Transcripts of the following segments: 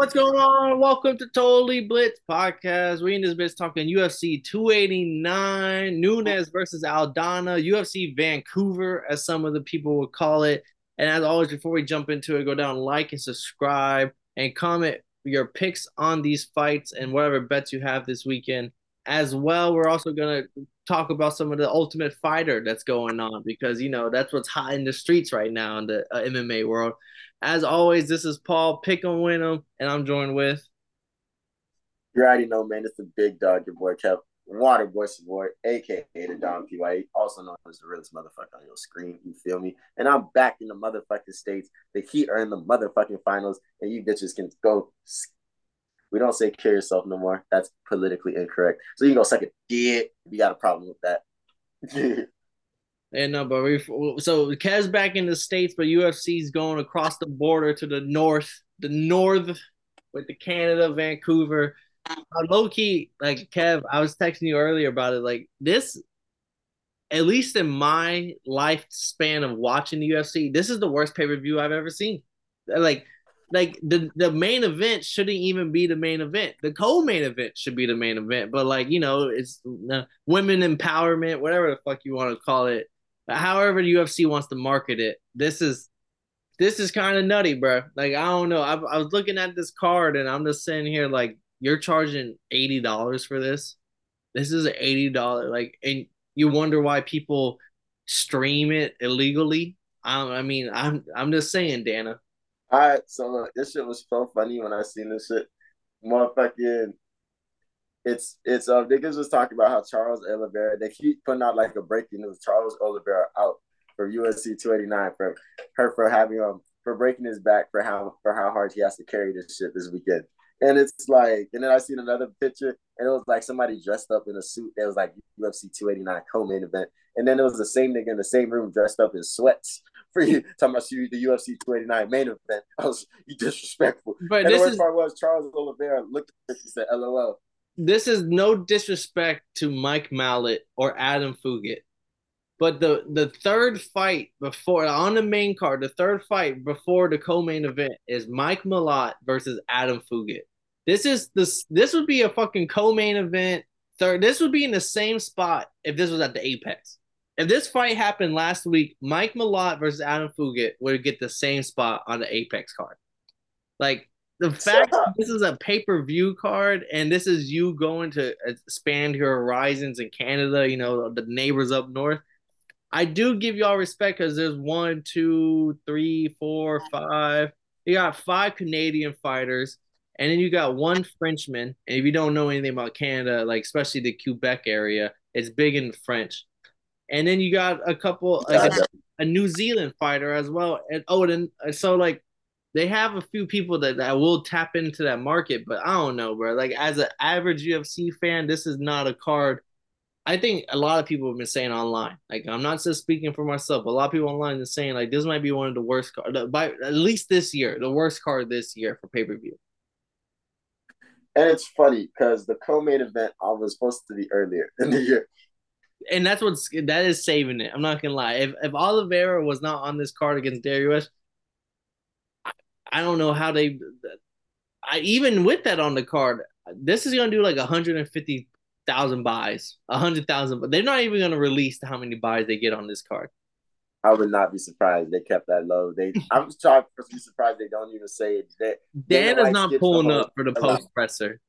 What's going on? Welcome to Totally Blitz Podcast. We in this bitch talking UFC 289, Nunes versus Aldana, UFC Vancouver, as some of the people would call it. And as always, before we jump into it, go down, like and subscribe, and comment your picks on these fights and whatever bets you have this weekend. As well, we're also gonna talk about some of the Ultimate Fighter that's going on because you know that's what's hot in the streets right now in the uh, MMA world. As always, this is Paul Pick 'em Win 'em, and I'm joined with. You already know, man. It's the big dog, your boy Kev, Water Boy Boy, aka the Don PY, also known as the realest motherfucker on your screen. You feel me? And I'm back in the motherfucking states. The Heat are in the motherfucking finals, and you bitches can go. We don't say kill yourself no more. That's politically incorrect. So you can go suck a dick. You got a problem with that. And no, but we so Kev's back in the states, but UFC's going across the border to the north, the north with the Canada, Vancouver. Uh, low key, like Kev, I was texting you earlier about it. Like this, at least in my lifespan of watching the UFC, this is the worst pay per view I've ever seen. Like, like the the main event shouldn't even be the main event. The co-main event should be the main event. But like you know, it's uh, women empowerment, whatever the fuck you want to call it however the UFC wants to market it, this is this is kind of nutty, bro. Like I don't know. I, I was looking at this card and I'm just sitting here like you're charging eighty dollars for this. This is eighty dollar like, and you wonder why people stream it illegally. I, I mean, I'm I'm just saying, Dana. All right, so look, this shit was so funny when I seen this shit. Motherfucking it's it's uh niggas was talking about how Charles Oliveira they keep putting out like a breaking news. Charles Oliveira out for UFC 289 for her for having um for breaking his back for how for how hard he has to carry this shit this weekend. And it's like, and then I seen another picture, and it was like somebody dressed up in a suit that was like UFC 289 co-main event, and then it was the same nigga in the same room dressed up in sweats for you talking about you the UFC 289 main event. I was you disrespectful. But and the worst is... part was Charles Oliveira looked at this and said, "LOL." This is no disrespect to Mike Malott or Adam Fugit, but the the third fight before on the main card, the third fight before the co-main event is Mike Malott versus Adam Fugit. This is this this would be a fucking co-main event. Third, this would be in the same spot if this was at the Apex. If this fight happened last week, Mike Malott versus Adam Fugit would get the same spot on the Apex card. Like the fact this is a pay per view card and this is you going to expand your horizons in Canada, you know, the neighbors up north. I do give y'all respect because there's one, two, three, four, five. You got five Canadian fighters, and then you got one Frenchman. And if you don't know anything about Canada, like especially the Quebec area, it's big in French. And then you got a couple, like a, a New Zealand fighter as well. And oh, and uh, so like they have a few people that, that will tap into that market, but I don't know, bro. Like as an average UFC fan, this is not a card. I think a lot of people have been saying online. Like I'm not just speaking for myself, but a lot of people online are saying like this might be one of the worst cards, by at least this year, the worst card this year for pay per view. And it's funny because the co-main event I was supposed to be earlier in the year. And that's what's that is saving it. I'm not gonna lie. If if Oliveira was not on this card against Darius, I don't know how they. I even with that on the card, this is gonna do like 150 thousand buys, a hundred thousand, but they're not even gonna release how many buys they get on this card. I would not be surprised they kept that low. They, I'm trying to be surprised they don't even say it. That Dan is like not pulling up for the post presser.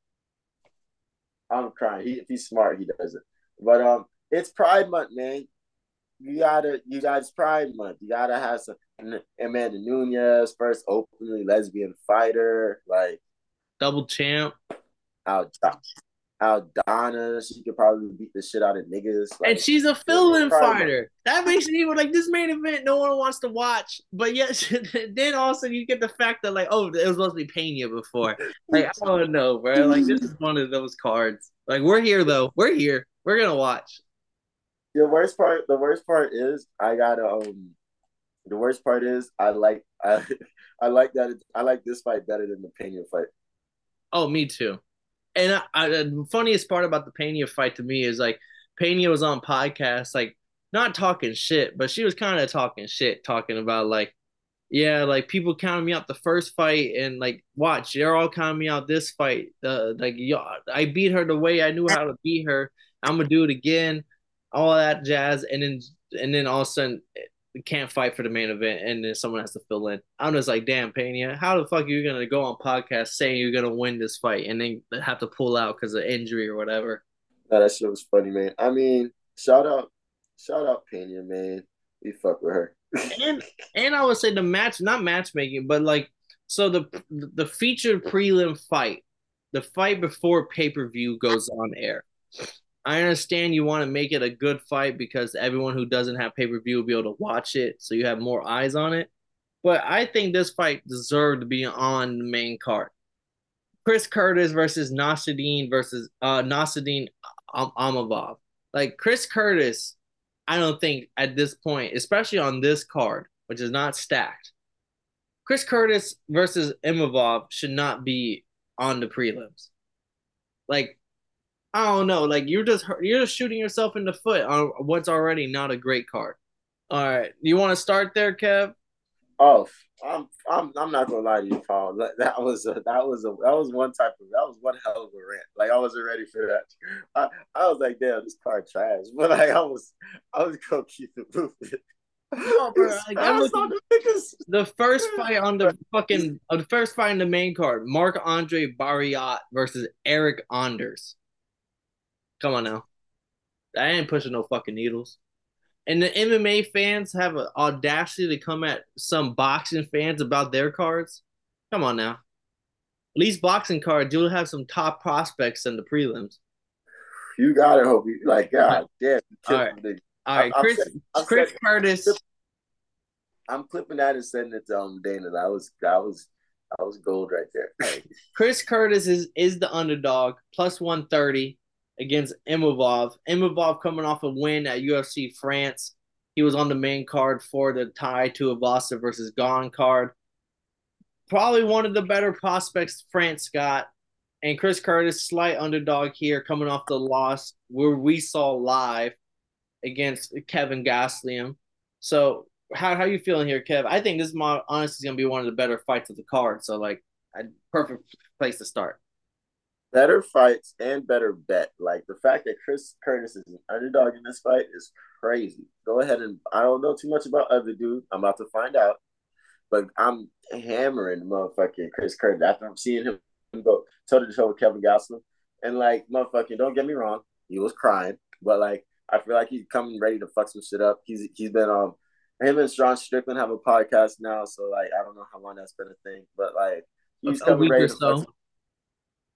I'm crying. He, if he's smart, he does it. But um, it's Pride Month, man. You gotta, you guys, Pride Month. You gotta have some Amanda Nunes, first openly lesbian fighter, like double champ. Aldana, she could probably beat the shit out of niggas. Like, and she's a fill-in fighter. That makes it even like this main event no one wants to watch. But yet then also you get the fact that like, oh, it was supposed to be Pena before. Like, I don't know, bro. Like this is one of those cards. Like we're here though. We're here. We're gonna watch. The worst part, the worst part is I gotta um the worst part is I like I I like that I like this fight better than the Pena fight. Oh, me too. And I, I, the funniest part about the Pena fight to me is like Pena was on podcast, like not talking shit, but she was kind of talking shit, talking about like yeah, like people counted me out the first fight, and like watch, they're all counting me out this fight. Uh, like yo, I beat her the way I knew how to beat her. I'm gonna do it again, all that jazz, and then and then all of a sudden can't fight for the main event, and then someone has to fill in. I'm just like, damn, Pena, how the fuck are you gonna go on podcast saying you're gonna win this fight and then have to pull out because of injury or whatever? No, that shit was funny, man. I mean, shout out, shout out Pena, man. We fuck with her. and and I would say the match, not matchmaking, but like so the the featured prelim fight, the fight before pay per view goes on air. I understand you want to make it a good fight because everyone who doesn't have pay per view will be able to watch it, so you have more eyes on it. But I think this fight deserved to be on the main card. Chris Curtis versus Nassourdine versus uh Nassourdine Imavov. Like Chris Curtis, I don't think at this point, especially on this card, which is not stacked, Chris Curtis versus Imavov should not be on the prelims. Like I don't know. Like you're just you're just shooting yourself in the foot on what's already not a great card. All right, you want to start there, Kev? Oh, I'm I'm I'm not gonna lie to you, Paul. That was a, that was a that was one type of that was one hell of a rant. Like I wasn't ready for that. I, I was like, damn, this card trash. But like I was I was gonna keep it moving. No, bro, like, the, the first fight on the fucking uh, the first fight in the main card, Marc-André Barriault versus Eryk Anders. Come on now. I ain't pushing no fucking needles. And the MMA fans have an audacity to come at some boxing fans about their cards. Come on now. At least boxing cards, you'll have some top prospects in the prelims. You gotta hope you like God damn. All right, all right. I'm, Chris, I'm Chris setting, Curtis. I'm clipping that and sending it to um, Dana. That was that was that was gold right there. Chris Curtis is is the underdog, plus one thirty against Imavov. Imavov coming off a win at UFC France. He was on the main card for the Tai Tuivasa versus Gane card. Probably one of the better prospects France got. And Chris Curtis, slight underdog here, coming off the loss where we saw live against Kelvin Gastelum. So how how you feeling here, Kev? I think this is my honestly is to be one of the better fights of the card. So like, a perfect place to start better fights and better bet. Like the fact that Chris Curtis is an underdog in this fight is crazy. Go ahead and I don't know too much about other dude. I'm about to find out. But I'm hammering motherfucking Chris Curtis after I'm seeing him go toe to toe with Kelvin Gastelum. And like motherfucking, don't get me wrong, he was crying, but like I feel like he's coming ready to fuck some shit up. He's he's been um him and Sean Strickland have a podcast now, so like I don't know how long that's been a thing, but like he's coming ready to so. fuck some,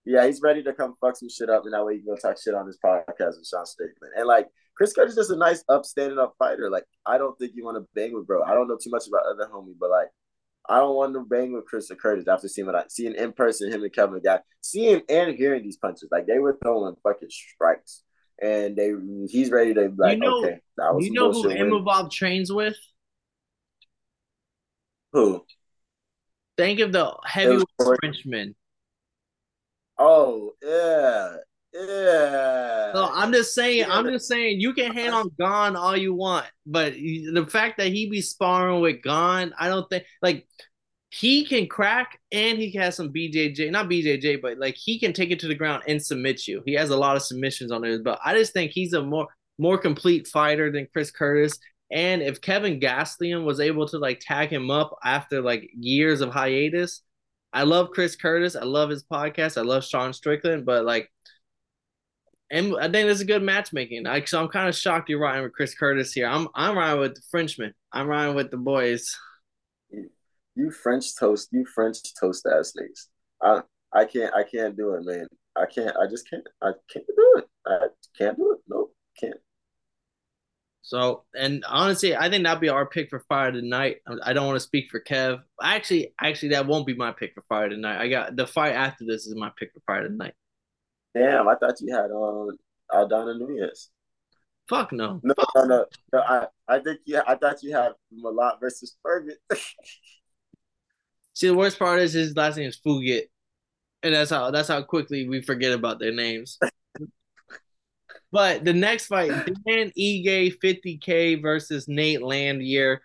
yeah, he's ready to come fuck some shit up, and that way you can go talk shit on his podcast with Sean Strickland. And like Chris Curtis is just a nice, upstanding up fighter. Like I don't think you want to bang with bro. I don't know too much about other homie, but like I don't want to bang with Chris Curtis after seeing what I seeing in person him and Kevin got seeing and hearing these punches. Like they were throwing fucking strikes, and they he's ready to like you know, okay. That was you know who Imavov trains with? Who? Think of the heavyweight Frenchman. Oh yeah, yeah. So I'm just saying, yeah. I'm just saying, you can hang on Gane all you want, but the fact that he be sparring with Gane, I don't think like he can crack and he has some BJJ, not BJJ, but like he can take it to the ground and submit you. He has a lot of submissions on it, but I just think he's a more more complete fighter than Chris Curtis. And if Kelvin Gastelum was able to like tag him up after like years of hiatus, I love Chris Curtis. I love his podcast. I love Sean Strickland, but like, and I think this is a good matchmaking. I, so I'm kind of shocked you're riding with Chris Curtis here. I'm I'm riding with the Frenchman. I'm riding with the boys. You French toast, you French toast ass niggas. I I can't I can't do it, man. I can't. I just can't. I can't do it. I can't do it. Nope, can't. So, and honestly, I think that'd be our pick for fire tonight. I don't want to speak for Kev. Actually, actually, that won't be my pick for fire tonight. I got the fight after this is my pick for fire tonight. Damn, I thought you had uh, Aldana Nunes. Fuck no. No, Fuck. no, no, no. I, I think yeah, I thought you had Malott versus Fergut. See, the worst part is his last name is Fugit, and that's how that's how quickly we forget about their names. But the next fight, Dan Ige 50K versus Nate Landwehr.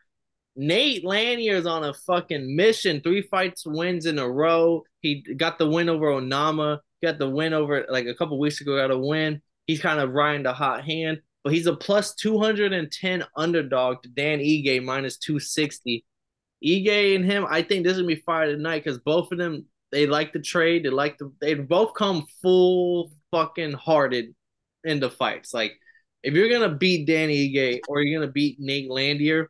Nate Landwehr is on a fucking mission. Three fights wins in a row. He got the win over Onama. Got the win over like a couple weeks ago. Got a win. He's kind of riding the hot hand, but he's a plus two hundred and ten underdog to Dan Ige minus two sixty. Ige and him, I think this is gonna be fire tonight because both of them they like to trade. They like to. They both come full fucking hearted into fights. Like if you're gonna beat Danny Ige or you're gonna beat Nate Landwehr,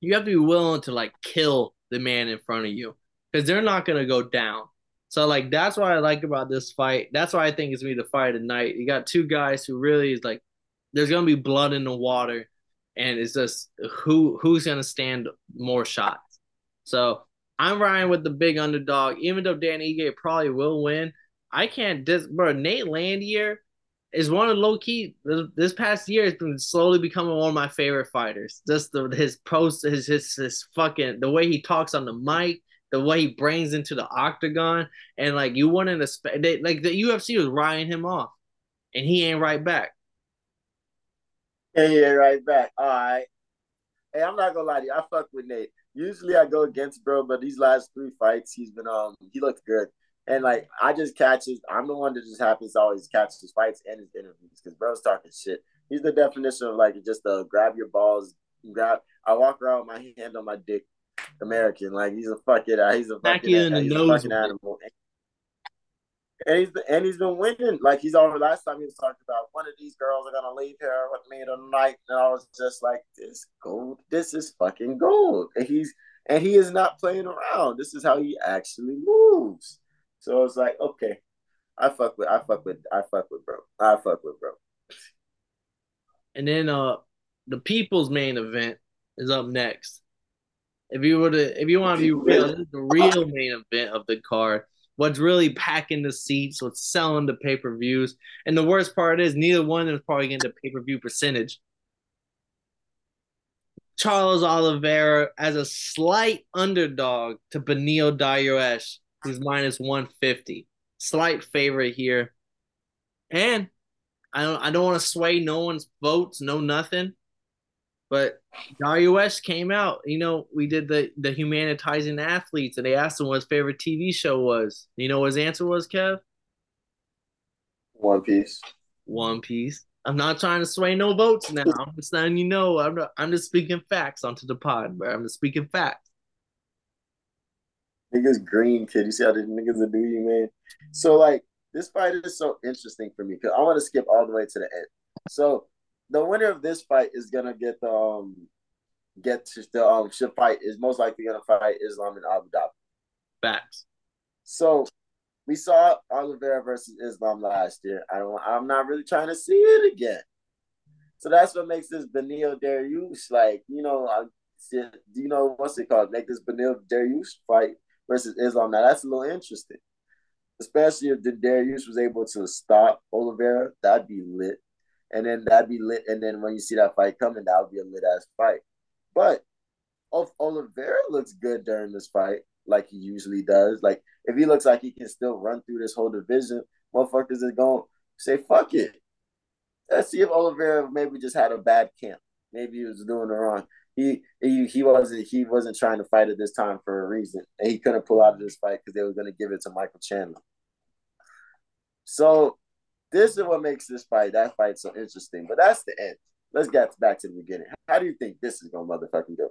you have to be willing to like kill the man in front of you because they're not gonna go down. So like that's what I like about this fight. That's why I think it's gonna be the fight tonight. You got two guys who really is like there's gonna be blood in the water, and it's just who who's gonna stand more shots. So I'm riding with the big underdog, even though Dan Ige probably will win. I can't dis bro. Nate Landier is one of low key this past year has been slowly becoming one of my favorite fighters. Just the, his post, his, his his fucking the way he talks on the mic, the way he brings into the octagon, and like you wouldn't expect they, like the UFC was riding him off, and he ain't right back. Yeah, he ain't right back. All right. Hey, I'm not gonna lie to you. I fuck with Nate. Usually I go against bro, but these last three fights, he's been um he looked good. And like I just catch his, I'm the one that just happens to always catch his fights and his interviews because bro's talking shit. He's the definition of like just uh grab your balls, grab. I walk around with my hand on my dick, American. Like he's a fucking, uh, he's a fucking, he's a fucking animal. And he's and he's been winning. Like he's on last time he was talking about one of these girls are gonna leave here with me tonight, and I was just like, this gold, this is fucking gold. And he's and he is not playing around. This is how he actually moves. So I was like, okay, I fuck with, I fuck with, I fuck with, bro. I fuck with, bro. And then uh, the people's main event is up next. If you were to, if you want to be real, the real main event of the card. What's really packing the seats? What's selling the pay per views? And the worst part is, neither one is probably getting the pay per view percentage. Charles Oliveira as a slight underdog to Beneil Dariush He's minus 150. Slight favorite here. And I don't I don't want to sway no one's votes, no nothing. But Dariush came out. You know, we did the the humanitizing athletes, and they asked him what his favorite TV show was. You know what his answer was, Kev? One Piece. One Piece. I'm not trying to sway no votes now. I'm just letting you know. I'm not, I'm just speaking facts onto the pod, bro. I'm just speaking facts. Niggas green kid. You see how the niggas are doing, man. So like this fight is so interesting for me because I want to skip all the way to the end. So the winner of this fight is gonna get the um get to the um should fight is most likely gonna fight Islam in Abu Dhabi. Facts. So we saw Oliveira versus Islam last year. I don't. I'm not really trying to see it again. So that's what makes this Beneil Dariush like you know. I, do you know what's it called? Make this Beneil Dariush fight versus Islam. Now that's a little interesting, especially if the Dariush was able to stop Oliveira. That'd be lit, and then that'd be lit. And then when you see that fight coming, that would be a lit ass fight. But if Oliveira looks good during this fight, like he usually does, like if he looks like he can still run through this whole division, motherfuckers is going to say fuck it. Let's see if Oliveira maybe just had a bad camp. Maybe he was doing the wrong he he he wasn't he wasn't trying to fight at this time for a reason, and he couldn't pull out of this fight because they were going to give it to Michael Chandler. So this is what makes this fight that fight so interesting. But that's the end. Let's get back to the beginning. How do you think this is going to motherfucking go?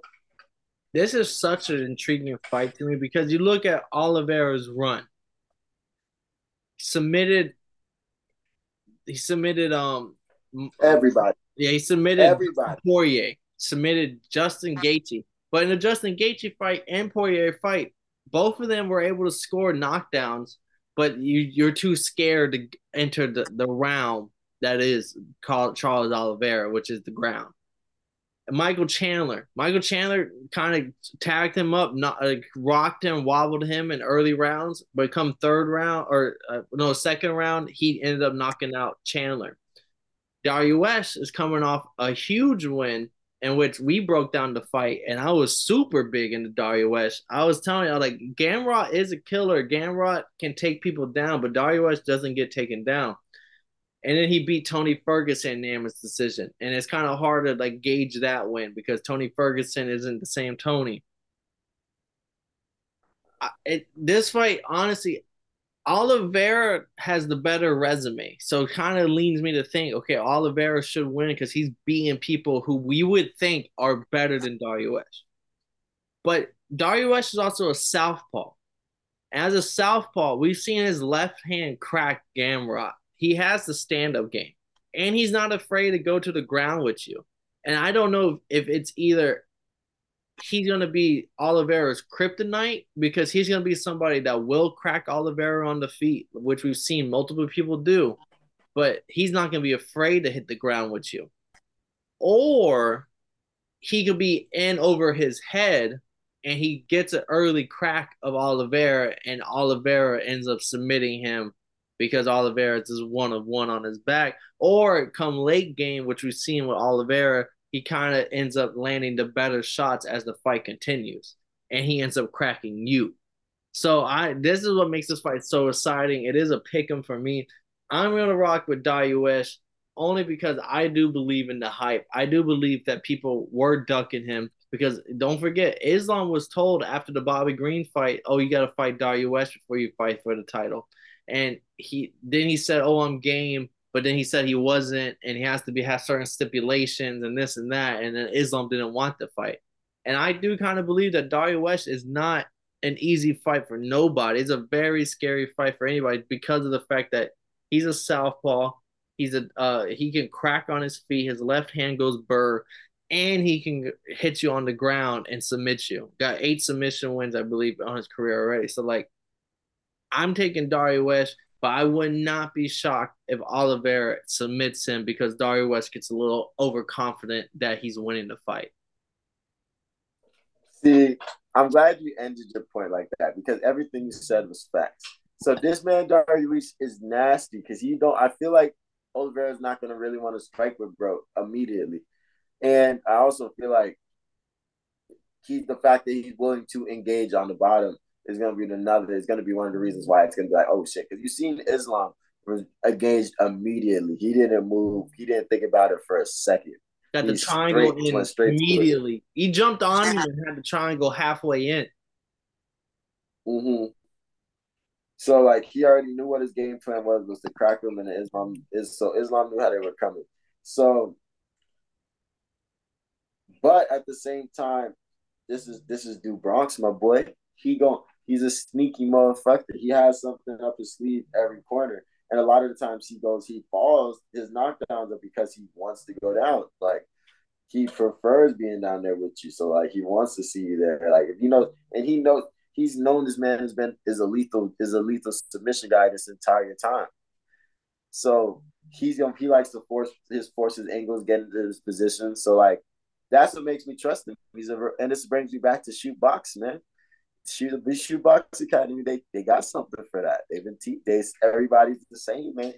This is such an intriguing fight to me because you look at Oliveira's run. Submitted. He submitted um everybody. Yeah, he submitted everybody. Poirier submitted Justin Gaethje. But in the Justin Gaethje fight and Poirier fight, both of them were able to score knockdowns, but you you're too scared to enter the, the realm that is called Charles Oliveira, which is the ground. Michael Chandler, Michael Chandler kind of tagged him up, not like rocked him, wobbled him in early rounds, but come third round or uh, no second round, he ended up knocking out Chandler. Dariush is coming off a huge win in which we broke down the fight, and I was super big into Dariush. I was telling you, like, Gamrot is a killer. Gamrot can take people down, but Dariush doesn't get taken down. and then he beat Tony Ferguson in unanimous decision. And it's kind of hard to like gauge that win because Tony Ferguson isn't the same Tony. I, it, this fight, honestly, Oliveira has the better resume. So it kind of leans me to think, okay, Oliveira should win because he's beating people who we would think are better than Dariush. But Dariush is also a southpaw. As a southpaw, we've seen his left hand crack Gamrot. He has the stand-up game. And he's not afraid to go to the ground with you. And I don't know if it's either he's to be Oliveira's kryptonite because he's to be somebody that will crack Oliveira on the feet, which we've seen multiple people do, but he's not to be afraid to hit the ground with you. Or he could be in over his head and he gets an early crack of Oliveira and Oliveira ends up submitting him because Oliveira is one of one on his back. Or come late game, which we've seen with Oliveira, he kind of ends up landing the better shots as the fight continues, and he ends up cracking you. So I this is what makes this fight so exciting. It is a pick 'em for me. I'm gonna rock with Dariush only because I do believe in the hype. I do believe that people were ducking him because don't forget, Islam was told after the Bobby Green fight, "Oh, you got to fight Dariush before you fight for the title," and he then he said, "Oh, I'm game." But then he said he wasn't, and he has to be have certain stipulations and this and that, and then Islam didn't want the fight. And I do kind of believe that Dariush is not an easy fight for nobody. It's a very scary fight for anybody because of the fact that he's a southpaw. He's a uh, he can crack on his feet. His left hand goes burr, and he can hit you on the ground and submit you. Got eight submission wins, I believe, on his career already. So like, I'm taking Dariush. But I would not be shocked if Oliveira submits him because Dariush gets a little overconfident that he's winning the fight. See, I'm glad you ended your point like that because everything you said was facts. So this man Dariush is nasty because he don't. I feel like Oliveira is not going to really want to strike with bro immediately, and I also feel like he the fact that he's willing to engage on the bottom is going to be another. It's going to be one of the reasons why it's going to be like, oh shit, because you've seen Islam was engaged immediately. He didn't move. He didn't think about it for a second. Got the triangle straight, in immediately. He jumped on him and had the triangle halfway in. Mm-hmm. So like he already knew what his game plan was was to crack him and Islam is so Islam knew how they were coming. So but at the same time, this is this is Do Bronx, my boy. He going he's a sneaky motherfucker. He has something up his sleeve every corner. And a lot of the times he goes, he falls, his knockdowns are because he wants to go down. Like he prefers being down there with you. So like he wants to see you there. Like if you know and he knows he's known this man has been is a lethal is a lethal submission guy this entire time. So he's gonna he likes to force his forces angles, get into his position. So like that's what makes me trust him. He's a and this brings me back to Chute Boxe, man shoot the Chute Boxe academy they they got something for that. They've been te- they everybody's the same man.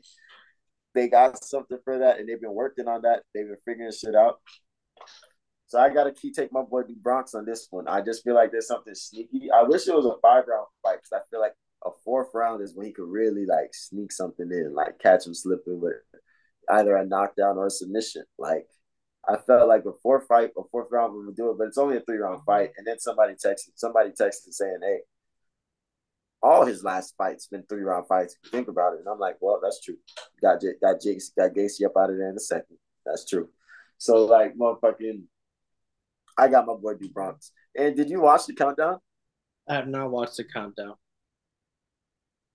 They got something for that and they've been working on that. They've been figuring shit out. So i gotta key take my boy D Bronx on this one. I just feel like there's something sneaky. I wish it was a five round fight because i feel like a fourth round is when he could really like sneak something in like catch him slipping with either a knockdown or a submission. Like I felt like a fourth fight, a fourth round we would do it, but it's only a three round fight. And then somebody texted, somebody texted saying, "Hey, all his last fights been three round fights. Think about it." And I'm like, "Well, that's true. Got J- got Jakes, got Gacy up out of there in a second. That's true." So like, motherfucking, I got my boy D Bronx. And did you watch the countdown? I have not watched the countdown.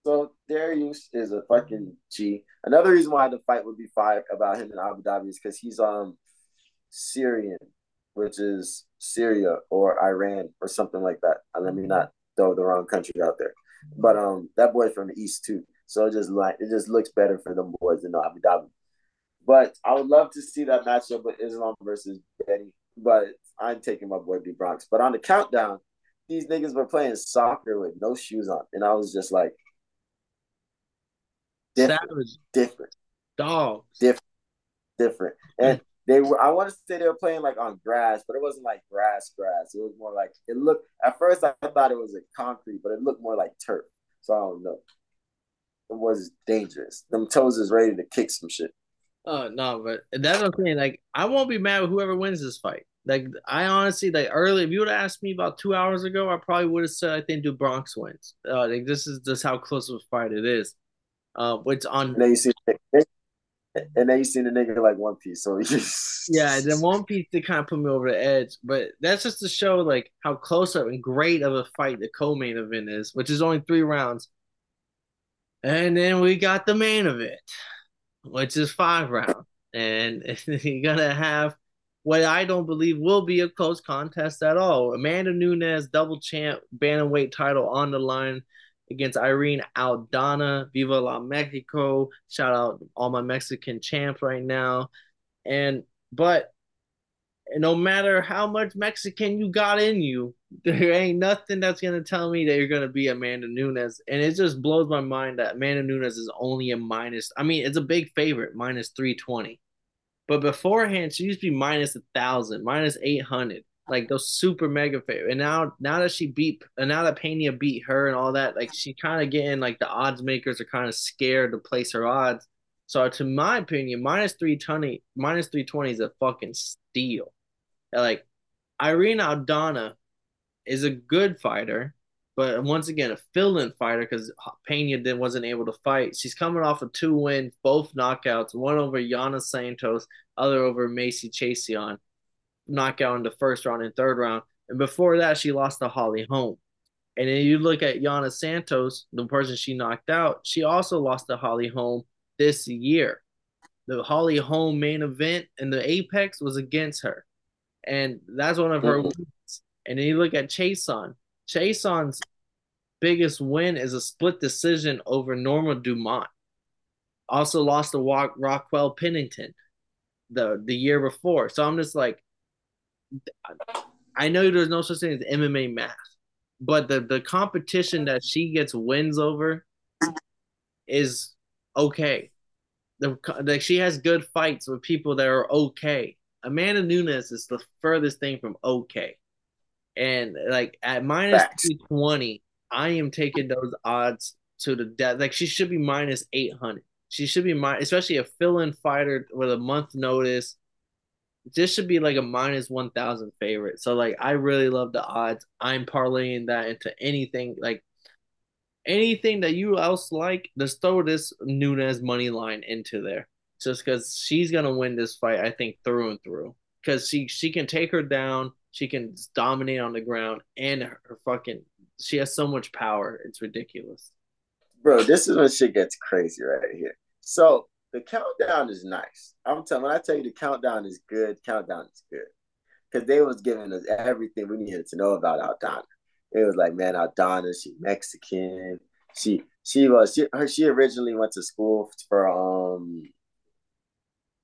So Darius is a fucking G. Another reason why the fight would be fired about him in Abu Dhabi is because he's um Syrian, which is Syria or Iran or something like that. Let me not throw the wrong country out there. But um, that boy from the east too. So it just like it just looks better for them boys in Abu Dhabi. But I would love to see that matchup with Islam versus Benny. But I'm taking my boy D Bronx. But on the countdown, these niggas were playing soccer with no shoes on, and I was just like, different, different, dog, different, different. And they were I want to say they were playing like on grass, but it wasn't like grass grass. It was more like it looked at first I thought it was a concrete, but it looked more like turf. So I don't know. It was dangerous. Them toes is ready to kick some shit. Oh no, but that's what I'm saying. Like, I won't be mad with whoever wins this fight. Like, I honestly, like, early, if you would have asked me about two hours ago, I probably would have said I think do Bronx wins. Uh, like, this is just how close of a fight it is. Uh, which on then you see, and then you seen the nigga like One Piece. So yeah, then One Piece to kind of put me over the edge. But that's just to show like how close up and great of a fight the co-main event is, which is only three rounds. And then we got the main event, which is five rounds. And you're gonna have what I don't believe will be a close contest at all. Amanda Nunes, double champ, bantamweight title on the line against Irene Aldana. Viva la Mexico! Shout out all my Mexican champs right now. And but no matter how much Mexican you got in you, there ain't nothing that's gonna tell me that you're gonna be Amanda Nunes. And it just blows my mind that Amanda Nunes is only a minus. I mean, it's a big favorite, minus three twenty. But beforehand, she used to be minus a thousand, minus eight hundred, like those super mega favorite. And now, now that she beat, and now that Pena beat her and all that, like she kind of getting like the odds makers are kind of scared to place her odds. So, to my opinion, minus three twenty, minus three twenty is a fucking steal. Like Irene Aldana is a good fighter, but once again, a fill-in fighter because Pena then wasn't able to fight. She's coming off of two wins, both knockouts, one over Yana Santos, other over Macy Chiasson, knockout in the first round and third round. And before that, she lost to Holly Holm. And then you look at Yana Santos, the person she knocked out, she also lost to Holly Holm this year. The Holly Holm main event in the Apex was against her. And that's one of her mm-hmm. wins. And then you look at Chiasson. Chiasson's biggest win is a split decision over Norma Dumont. Also lost to Raquel Pennington the the year before. So I'm just like, I know there's no such thing as MMA math, but the the competition that she gets wins over is okay. The like she has good fights with people that are okay. Amanda Nunes is the furthest thing from okay. And like at minus 220, I am taking those odds to the death. Like she should be minus 800. She should be minus, especially a fill-in fighter with a month notice. This should be like a minus 1,000 favorite. So like I really love the odds. I'm parlaying that into anything like anything that you else like. Just throw this Nunes money line into there, just because she's gonna win this fight. I think through and through because she she can take her down she can dominate on the ground and her, her fucking she has so much power. It's ridiculous. Bro, this is when shit gets crazy right here. So the countdown is nice. I'm telling when I tell you the countdown is good, countdown is good. Cause they was giving us everything we needed to know about Aldana. It was like, man, Aldana, she Mexican. She she was she her she originally went to school for um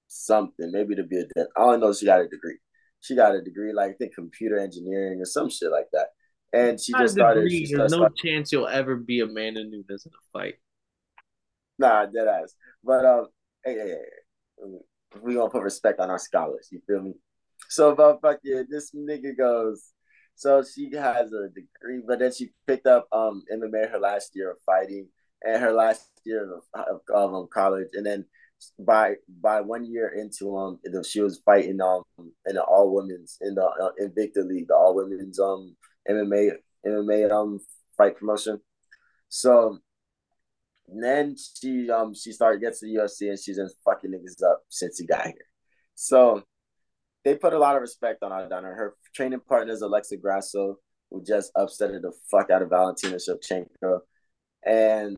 something, maybe to be a dentist. I don't know she got a degree she got a degree like I think computer engineering or some shit like that. And she just started. She There's no chance you'll ever be Amanda Nunes in a fight. Nah, dead ass. But um, hey, hey, hey, we gonna put respect on our scholars. You feel me? So, but fuck yeah, this nigga goes. So she has a degree, but then she picked up um MMA her last year of fighting and her last year of, of, of um, college, and then by by one year into um she was fighting um in the all women's in the uh, Invicta League, the all women's um MMA MMA um fight promotion. So then she um she started gets to the UFC and she's been fucking niggas up since he got here. So they put a lot of respect on Aldana. Her training partner is Alexa Grasso, who just upset the fuck out of Valentina Shevchenko. And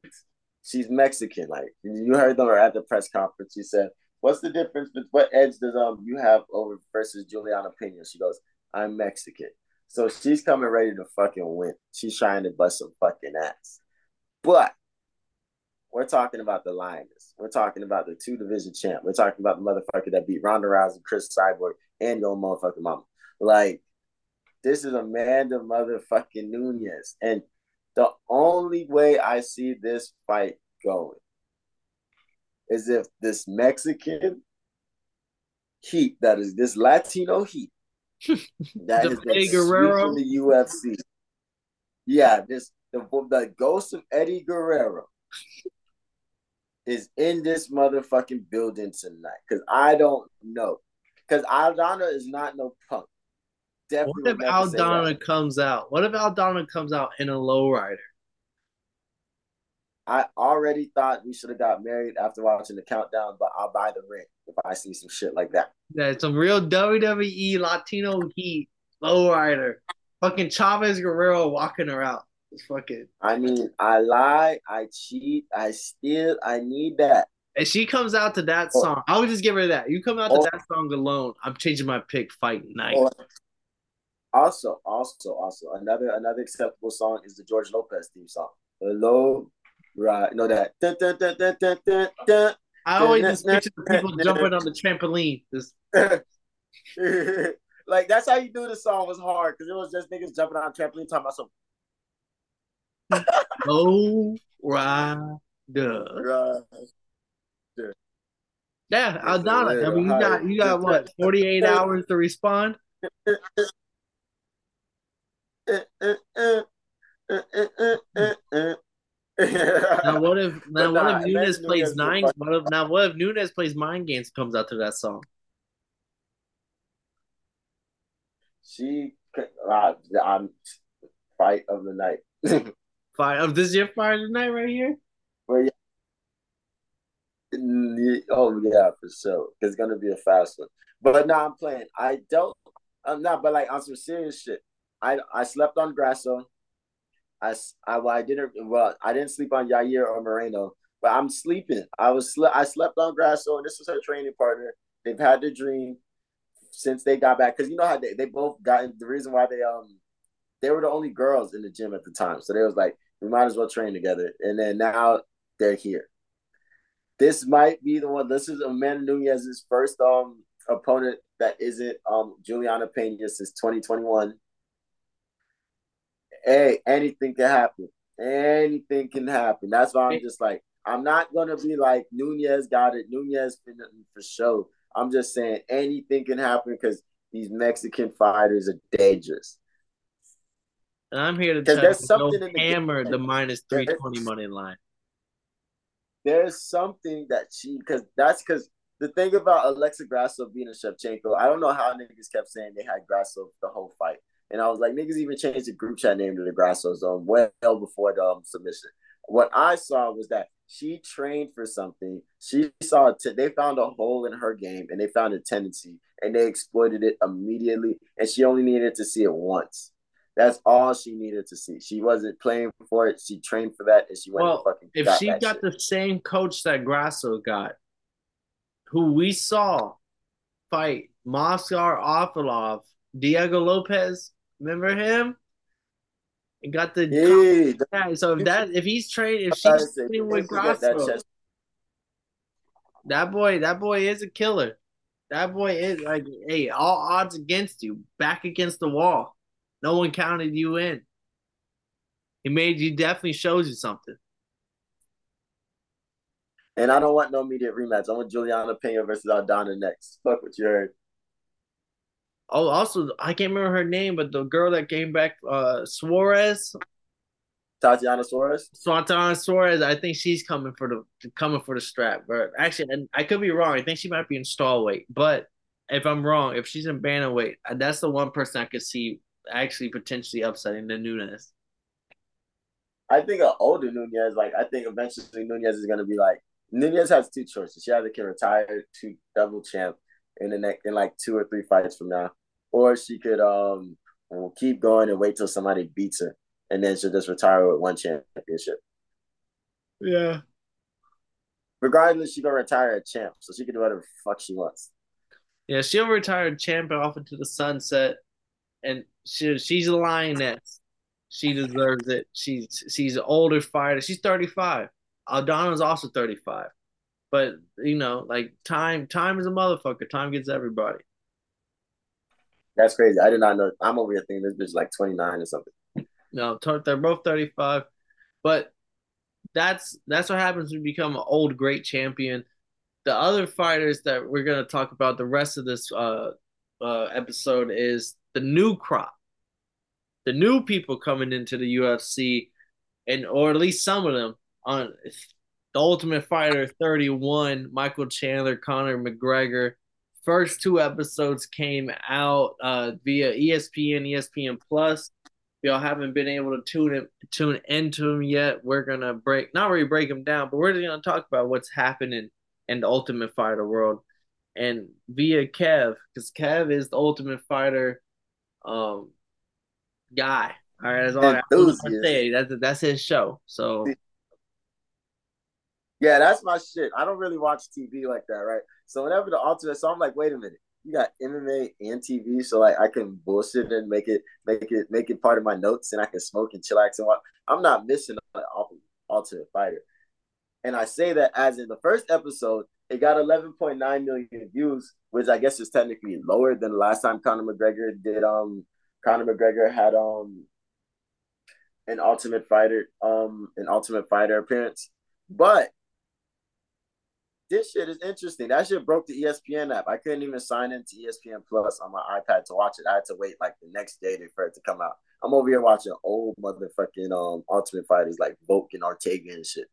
she's Mexican. Like you heard them at the press conference. She said, "What's the difference? But what edge does um you have over versus Juliana Pena?" She goes, "I'm Mexican." So she's coming ready to fucking win. She's trying to bust some fucking ass. But we're talking about the Lioness. We're talking about the two division champ. We're talking about the motherfucker that beat Ronda Rousey, Cris Cyborg, and your motherfucking mama. Like, this is Amanda motherfucking Nunes. And the only way I see this fight going is if this Mexican heat, that is this Latino heat, that is the Guerrero. the UFC. Yeah, this the the ghost of Eddie Guerrero is in this motherfucking building tonight? Because I don't know. Because Aldana is not no punk. Definitely what if Aldana comes out? What if Aldana comes out in a lowrider? I already thought we should have got married after watching the countdown, but I'll buy the ring if I see some shit like that. Yeah, some real WWE Latino heat lowrider. Fucking Chavo Guerrero walking her out. It's fucking. I mean, I lie, I cheat, I steal. I need that. If she comes out to that oh. song, I would just give her that. You come out to oh. that song alone, I'm changing my pick. Fight night. Oh. Also, also, also, another another acceptable song is the George Lopez theme song. Hello, right? No, that. Dun, dun, dun, dun, dun, dun, dun, I always just picture the people jumping on the trampoline. Just like that's how you do the song was hard because it was just niggas jumping on trampoline talking about some. Oh, rider. Right. Yeah, Aldana. I mean, you got you got what forty eight hours to respond. now what if now what if Nunes plays nine? What if now what if Nunes plays mind games comes out to that song? She, uh, I'm fight of the night. fight of this year fight of the night right here. Well, yeah. Oh yeah, for sure. It's gonna be a fast one. But now I'm playing. I don't. I'm not. But like on some serious shit. I I slept on Grasso. I, I, well, I didn't well I didn't sleep on Yair or Moreno, but I'm sleeping. I was I slept on Grasso, and this was her training partner. They've had the dream since they got back because you know how they, they both got the reason why they um they were the only girls in the gym at the time, so they was like we might as well train together, and then now they're here. This might be the one. This is Amanda Nunes's first um opponent that isn't um Juliana Pena since 2021 hey, anything can happen. Anything can happen. That's why I'm just like, I'm not gonna be like Nunes got it. Nunes for sure. I'm just saying anything can happen because these Mexican fighters are dangerous. And I'm here to tell there's you, something in the hammer the minus three twenty money line. There's something that she because that's because the thing about Alexa Grasso being a Shevchenko, I don't know how niggas kept saying they had Grasso the whole fight. And I was like, niggas even changed the group chat name to the Grasso Zone well before the um, submission. What I saw was that she trained for something. She saw t- they found a hole in her game and they found a tendency and they exploited it immediately. And she only needed to see it once. That's all she needed to see. She wasn't playing for it. She trained for that and she went well, fucking. If she got shit. the same coach that Grasso got, who we saw fight Movsar Evloev, Diego Lopes, Remember him? He got the yeah. So if that if he's trained if she's training with Grasso, that boy, that boy is a killer. That boy is like, hey, all odds against you, back against the wall. No one counted you in. He made you definitely shows you something. And I don't want no immediate rematch. I want Juliana Pena versus Aldana next. Fuck what you heard. Oh, also, I can't remember her name, but the girl that came back, uh, Suarez. Tatiana Suarez. Tatiana Suarez. I think she's coming for the coming for the strap. But actually, and I could be wrong. I think she might be in strawweight. But if I'm wrong, if she's in bantamweight, that's the one person I could see actually potentially upsetting the Nunes. I think an older Nunes, like I think eventually Nunes is gonna be like Nunes has two choices. She either can retire to double champ in the next in like two or three fights from now, or she could um keep going and wait till somebody beats her, and then she'll just retire with one championship. Yeah. Regardless, she gonna retire a champ, so she can do whatever fuck she wants. Yeah, she'll retire a champ off into the sunset, and she she's a lioness. She deserves it. She's she's an older fighter. She's thirty five. Aldana's also thirty five. But you know, like time, time is a motherfucker. Time gets everybody. That's crazy. I did not know. I'm over here thinking this bitch like 29 or something. No, they're both 35. But that's that's what happens when you become an old great champion. The other fighters that we're gonna talk about the rest of this uh, uh, episode is the new crop, the new people coming into the UFC, and or at least some of them on The Ultimate Fighter 31, Michael Chandler, Conor McGregor. First two episodes came out uh, via ESPN, ESPN Plus. If y'all haven't been able to tune in, tune into them yet, we're gonna break not really break them down, but we're just gonna talk about what's happening in the Ultimate Fighter world. And via Kev, because Kev is the Ultimate Fighter um guy. All right, that's all I want to say. That's that's his show. So yeah, that's my shit. I don't really watch TV like that, right? So whenever the alternate, so I'm like, wait a minute, you got MMA and TV, so like I can bullshit and make it, make it, make it part of my notes, and I can smoke and chillax and what. I'm not missing an alternate fighter, and I say that as in the first episode, it got 11.9 million views, which I guess is technically lower than the last time Conor McGregor did. Um, Conor McGregor had um an Ultimate Fighter um an Ultimate Fighter appearance, but this shit is interesting. That shit broke the ESPN app. I couldn't even sign into ESPN Plus on my iPad to watch it. I had to wait like the next day for it to come out. I'm over here watching old motherfucking um Ultimate Fighters like Volk and Ortega and shit.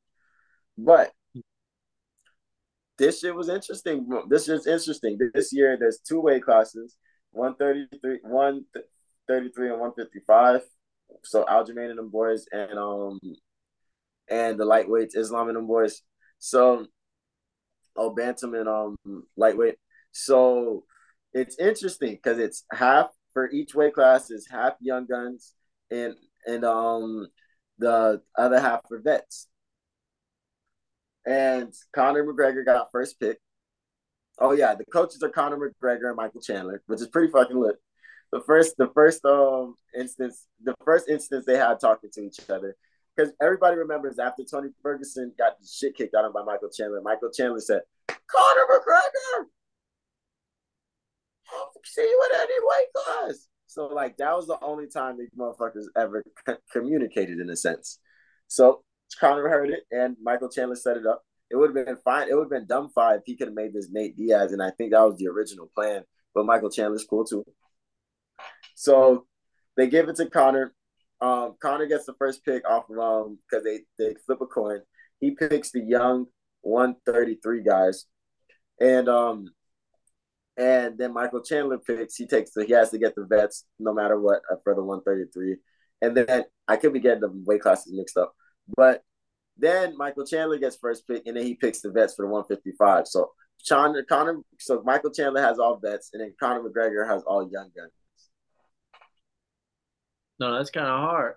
But this shit was interesting. This is interesting. This year there's two weight classes, 133, 133 and 155. So Aljamain and them boys and um and the lightweights, Islam and them boys. So oh bantam and um lightweight. So it's interesting because it's half for each weight class is half young guns and and um the other half for vets. And Conor McGregor got first pick. Oh yeah, the coaches are Conor McGregor and Michael Chandler, which is pretty fucking lit. The first, the first um instance, the first instance they had talking to each other, because everybody remembers after Tony Ferguson got the shit kicked out of him by Michael Chandler. Michael Chandler said, "Conor McGregor, I'll see you in any weight class." So like that was the only time these motherfuckers ever communicated in a sense. So Conor heard it, and Michael Chandler set it up. It would have been fine. It would have been dumb five. if He could have made this Nate Diaz, and I think that was the original plan. But Michael Chandler's cool too. So they give it to Conor. Um, Conor gets the first pick off of um because they they flip a coin. He picks the young 133 guys, and um and then Michael Chandler picks. He takes the he has to get the vets no matter what uh, for the 133. And then I could be getting the weight classes mixed up, but then Michael Chandler gets first pick, and then he picks the vets for the 155. So Chandler, Conor, so Michael Chandler has all vets, and then Conor McGregor has all young guns. No, that's kind of hard.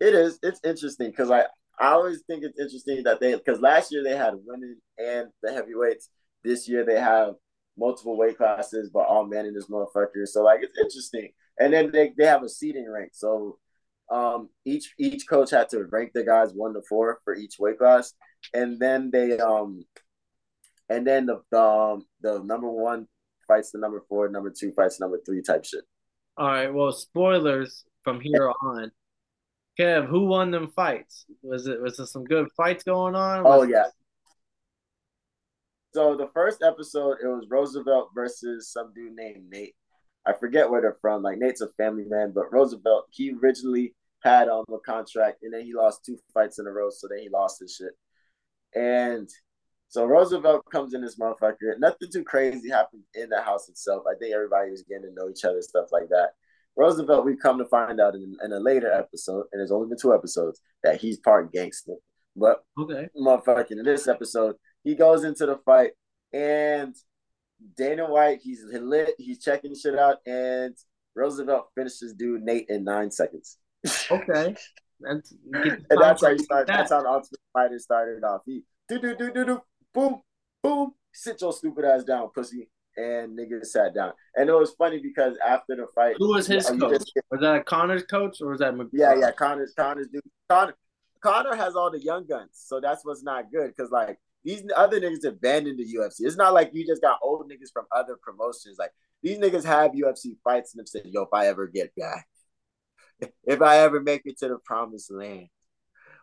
It is. It's interesting because I I always think it's interesting that they because last year they had women and the heavyweights. This year they have multiple weight classes, but all men in this motherfucker. So like it's interesting. And then they, they have a seating rank. So um each each coach had to rank the guys one to four for each weight class. And then they um and then the the, um, the number one fights the number four, number two fights number three type shit. All right. Well, spoilers from here on. Kev, who won them fights? Was it was there some good fights going on? Oh yeah. So the first episode, it was Roosevelt versus some dude named Nate. I forget where they're from. Like Nate's a family man, but Roosevelt, he originally had on um, a contract, and then he lost two fights in a row, so then he lost his shit. And so Roosevelt comes in this motherfucker. Nothing too crazy happened in the house itself. I think everybody was getting to know each other, stuff like that. Roosevelt, we come to find out in, in, a later episode, and there's only been two episodes, that he's part gangster. But okay, motherfucking in this episode, he goes into the fight, and Dana White, he's lit, he's checking shit out, and Roosevelt finishes dude Nate in nine seconds. Okay. That's, and that's how you start. That. That's how the Ultimate Fighter started off. He do do do do do boom, boom, sit your stupid ass down, pussy. And nigga sat down. And it was funny because after the fight, who was his coach? Just, was that Conor's coach or was that McGraw? Yeah, yeah, Conor's Conor's dude. Conor Conor has all the young guns, so that's what's not good. Cause like these other niggas abandoned the UFC. It's not like you just got old niggas from other promotions. Like these niggas have UFC fights and them said, yo, if I ever get back, if I ever make it to the promised land,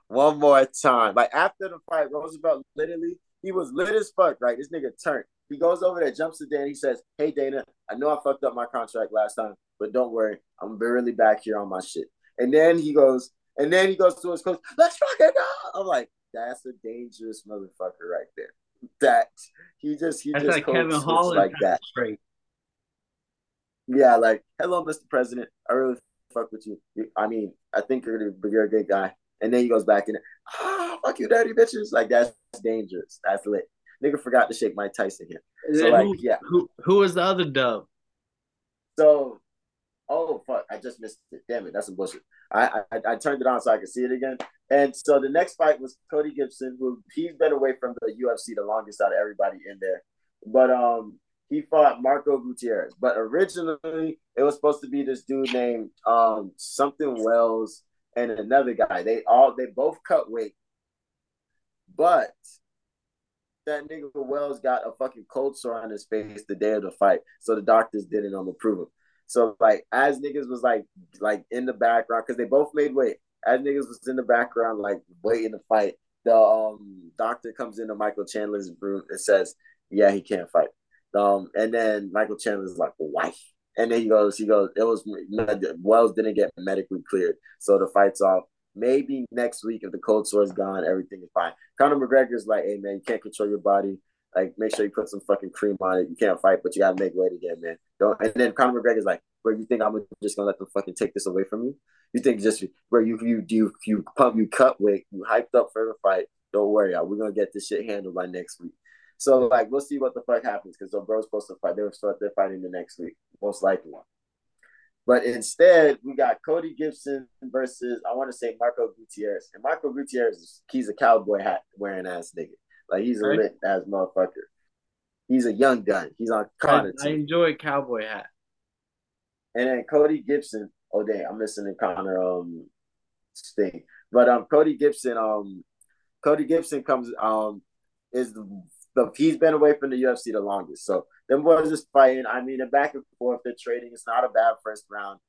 one more time. Like after the fight, Roosevelt literally he was lit as fuck, right? This nigga turned. He goes over there, jumps to Dana. He says, Hey, Dana, I know I fucked up my contract last time, but don't worry. I'm barely back here on my shit. And then he goes, and then he goes to his coach, let's fucking go. I'm like, that's a dangerous motherfucker right there. That he just he That's just like Kevin Holland like that. straight. Yeah, like hello, Mr. President. I really fuck with you. I mean, I think you're gonna you're a good guy. And then he goes back and, Ah, fuck you, dirty bitches. Like that's dangerous. That's lit. Nigga forgot to shake Mike Tyson here. So, like, who, yeah. who who was the other dub? So, oh fuck, I just missed it. Damn it, that's some bullshit. I, I I turned it on so I could see it again. And so the next fight was Cody Gibson, who he's been away from the UFC the longest out of everybody in there. But um, he fought Marco Gutierrez. But originally, it was supposed to be this dude named um something Wells and another guy. They all they both cut weight, but that nigga Wells got a fucking cold sore on his face the day of the fight, so the doctors didn't um approve him. So like as niggas was like like in the background because they both made weight. As niggas was in the background like waiting to fight, the um doctor comes into Michael Chandler's room and says, "Yeah, he can't fight." Um, and then Michael Chandler's like, "Why?" And then he goes, he goes, it was Wells didn't get medically cleared, so the fight's off. Maybe next week if the cold sore is gone, everything is fine. Conor McGregor's like, hey man, you can't control your body. Like, make sure you put some fucking cream on it. You can't fight, but you gotta make weight again, man. Don't. And then Conor McGregor's like, bro, you think I'm just gonna let them fucking take this away from you? You think just where you you you you pump you cut weight, you hyped up for the fight. Don't worry, y'all. We're gonna get this shit handled by next week. So like, we'll see what the fuck happens because the bro's supposed to fight. They were start they're fighting the next week, most likely. But instead, we got Cody Gibson versus I want to say Marco Gutierrez. And Marco Gutierrez, he's a cowboy hat wearing ass nigga. Like he's a Right. lit ass motherfucker. He's a young gun. He's on Conor I team. enjoy cowboy hat. And then Cody Gibson. Oh dang, I'm missing the Conor um thing. But um Cody Gibson, um Cody Gibson comes um is the, the he's been away from the UFC the longest. So them boys just fighting. I mean, they're back and forth, they're trading. It's not a bad first round.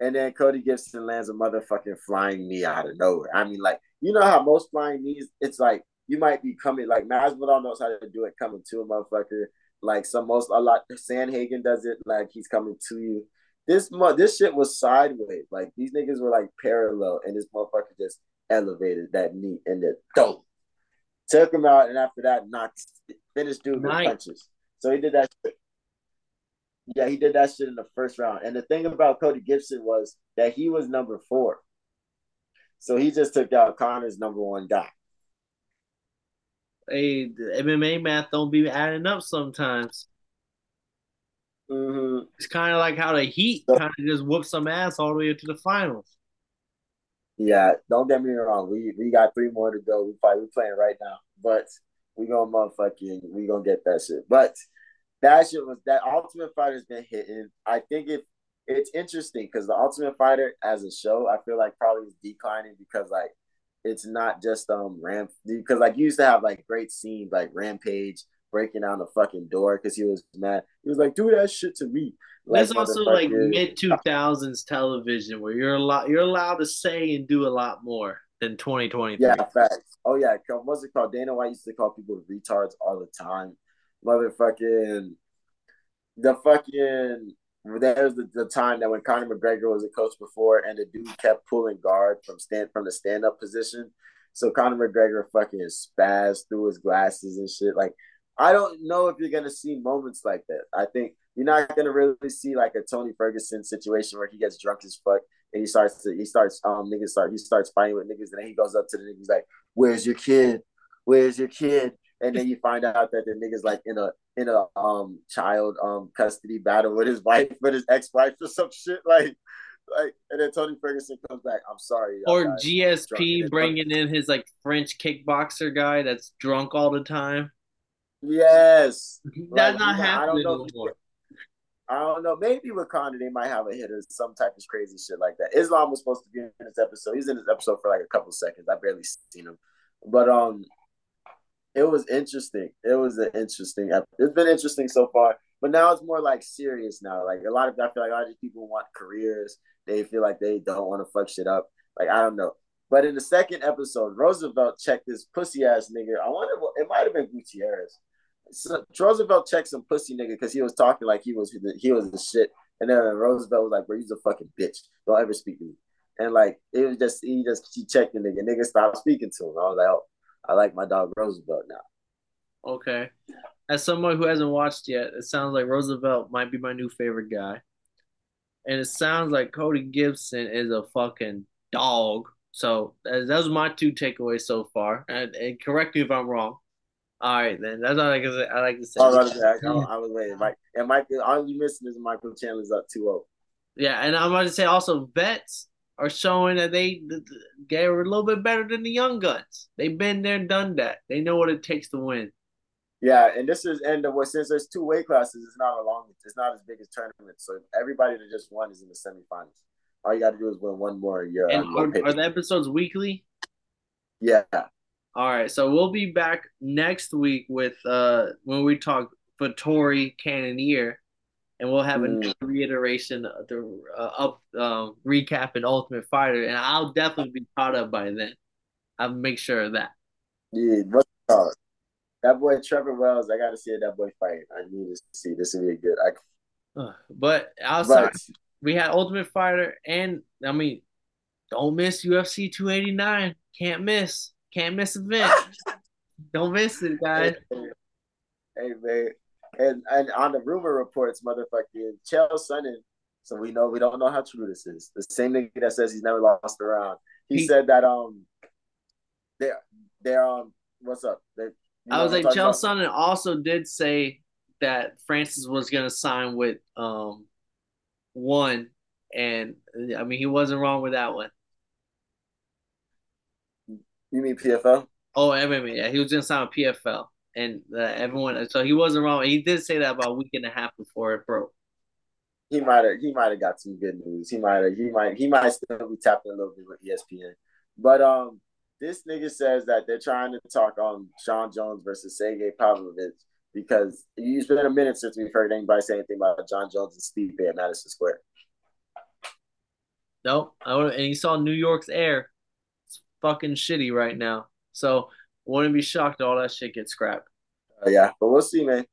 And then Cody Gibson lands a motherfucking flying knee out of nowhere. I mean, like, you know how most flying knees, it's like you might be coming, like Masvidal knows how to do it coming to a motherfucker. Like some most a lot Sandhagen does it, like he's coming to you. This this shit was sideways. Like these niggas were like parallel, and this motherfucker just elevated that knee and then dope. Took him out, and after that, knocked finished dude with Nice. punches. So he did that shit. Yeah, he did that shit in the first round. And the thing about Cody Gibson was that he was number four. So he just took out Conor's number one guy. Hey, the MMA math don't be adding up sometimes. Mm-hmm. It's kind of like how the Heat So- kind of just whoop some ass all the way to the finals. Yeah, don't get me wrong. We we got three more to go. We probably we playing right now, but we gonna motherfucking we gonna get that shit. But that shit was that Ultimate Fighter's been hitting. I think it it's interesting because the Ultimate Fighter as a show, I feel like probably is declining because like it's not just um ramp because like you used to have like great scenes like Rampage breaking down the fucking door because he was mad. He was like, "Do that shit to me." There's also like mid two thousands television where you're a lot you're allowed to say and do a lot more than 2023. Yeah, facts. Oh yeah, what's it called? Dana White used to call people retards all the time. Motherfucking the fucking there's the, the time that when Conor McGregor was a coach before and the dude kept pulling guard from stand from the stand up position. So Conor McGregor fucking spazzed through his glasses and shit. Like I don't know if you're gonna see moments like that. I think you're not gonna really see like a Tony Ferguson situation where he gets drunk as fuck and he starts to he starts um niggas start he starts fighting with niggas and then he goes up to the niggas like, Where's your kid? Where's your kid? And then you find out that the niggas like in a in a um child um custody battle with his wife with his ex wife or some shit like like and then Tony Ferguson comes back. I'm sorry. Or guys. GSP bringing in his like French kickboxer guy that's drunk all the time. Yes. That's Like, not you know, happening anymore. I don't know. Maybe Conor, they might have a hit or some type of crazy shit like that. Islam was supposed to be in this episode. He's in this episode for like a couple seconds. I barely seen him, but um, it was interesting. It was an interesting. ep- It's been interesting so far, but now it's more like serious now. Like a lot of I feel like a lot of people want careers. They feel like they don't want to fuck shit up. Like I don't know. But in the second episode, Roosevelt checked this pussy ass nigga. I wonder what it might have been Gutierrez. So Roosevelt checked some pussy nigga because he was talking like he was he was the shit. And then Roosevelt was like, bro, he's a fucking bitch. Don't ever speak to me. And like it was just he just he checked the nigga. Nigga stopped speaking to him. I was like, oh, I like my dog Roosevelt now. Okay. As someone who hasn't watched yet, it sounds like Roosevelt might be my new favorite guy. And it sounds like Cody Gibson is a fucking dog. So that was my two takeaways so far. And, and, correct me if I'm wrong. All right, then that's all I can say. I like to say. Oh, I, I, I was waiting. Mike and Mike, all you missing is Michael Chandler's up 2-0. Yeah, and I'm about to say also vets are showing that they they are a little bit better than the young guns. They've been there, and done that. They know what it takes to win. Yeah, and this is and the, since there's two weight classes, it's not a long, it's not as big as tournament. So everybody that just won is in the semifinals. All you got to do is win one more. Yeah, and are, are the episodes weekly? Yeah. All right, so we'll be back next week with uh when we talk Vettori Cannonier and we'll have mm. another reiteration of the uh, up um, recap and Ultimate Fighter, and I'll definitely be caught up by then. I'll make sure of that. Yeah, what's that boy Trevor Wells? I got to see that boy fight. I need to see. This would be good. I, uh, but outside, but, we had Ultimate Fighter, and I mean, don't miss UFC 289. Can't miss. Can't miss event. don't miss it, guys. Hey, hey man and and on the rumor reports, motherfucking Chael Sonnen. So we know we don't know how true this is. The same nigga that says he's never lost a round. He, he said that um they're they're um what's up? They, I was like Chael Sonnen also did say that Francis was gonna sign with um one and I mean he wasn't wrong with that one. You mean PFL? Oh, MMA. Yeah, he was gonna sign with PFL and uh, everyone. So he wasn't wrong. He did say that about a week and a half before it broke. He might have. He might have got some good news. He might have. He might. He might still be tapping a little bit with ESPN. But um, this nigga says that they're trying to talk on Jon Jones versus Sergey Pavlovich because it's been a minute since we've heard anybody say anything about Jon Jones and Stipe at Madison Square. Nope. and you saw New York's air. Fucking shitty right now. So wouldn't be shocked all that shit gets scrapped. Uh, yeah, but we'll see, man.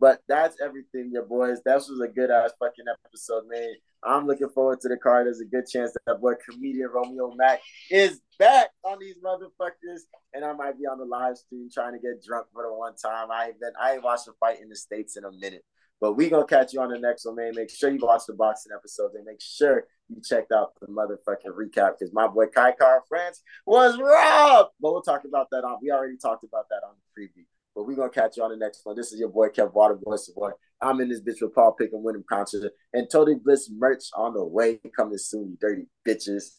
But that's everything, your boys. That was a good ass fucking episode, man. I'm looking forward to the card. There's a good chance that, that boy comedian Romeo Mack is back on these motherfuckers, and I might be on the live stream trying to get drunk for the one time. I ain't been, I ain't watched a fight in the states in a minute. But we gonna catch you on the next one, man. Make sure you watch the boxing episodes and make sure you checked out the motherfucking recap because my boy Kai Kara-France was robbed. But we'll talk about that on. We already talked about that on the preview. But we're gonna catch you on the next one. This is your boy Kev Waterboy boy. I'm in this bitch with Paul Pick and Wyndham Concert and Totally Bliss merch on the way coming soon, you dirty bitches.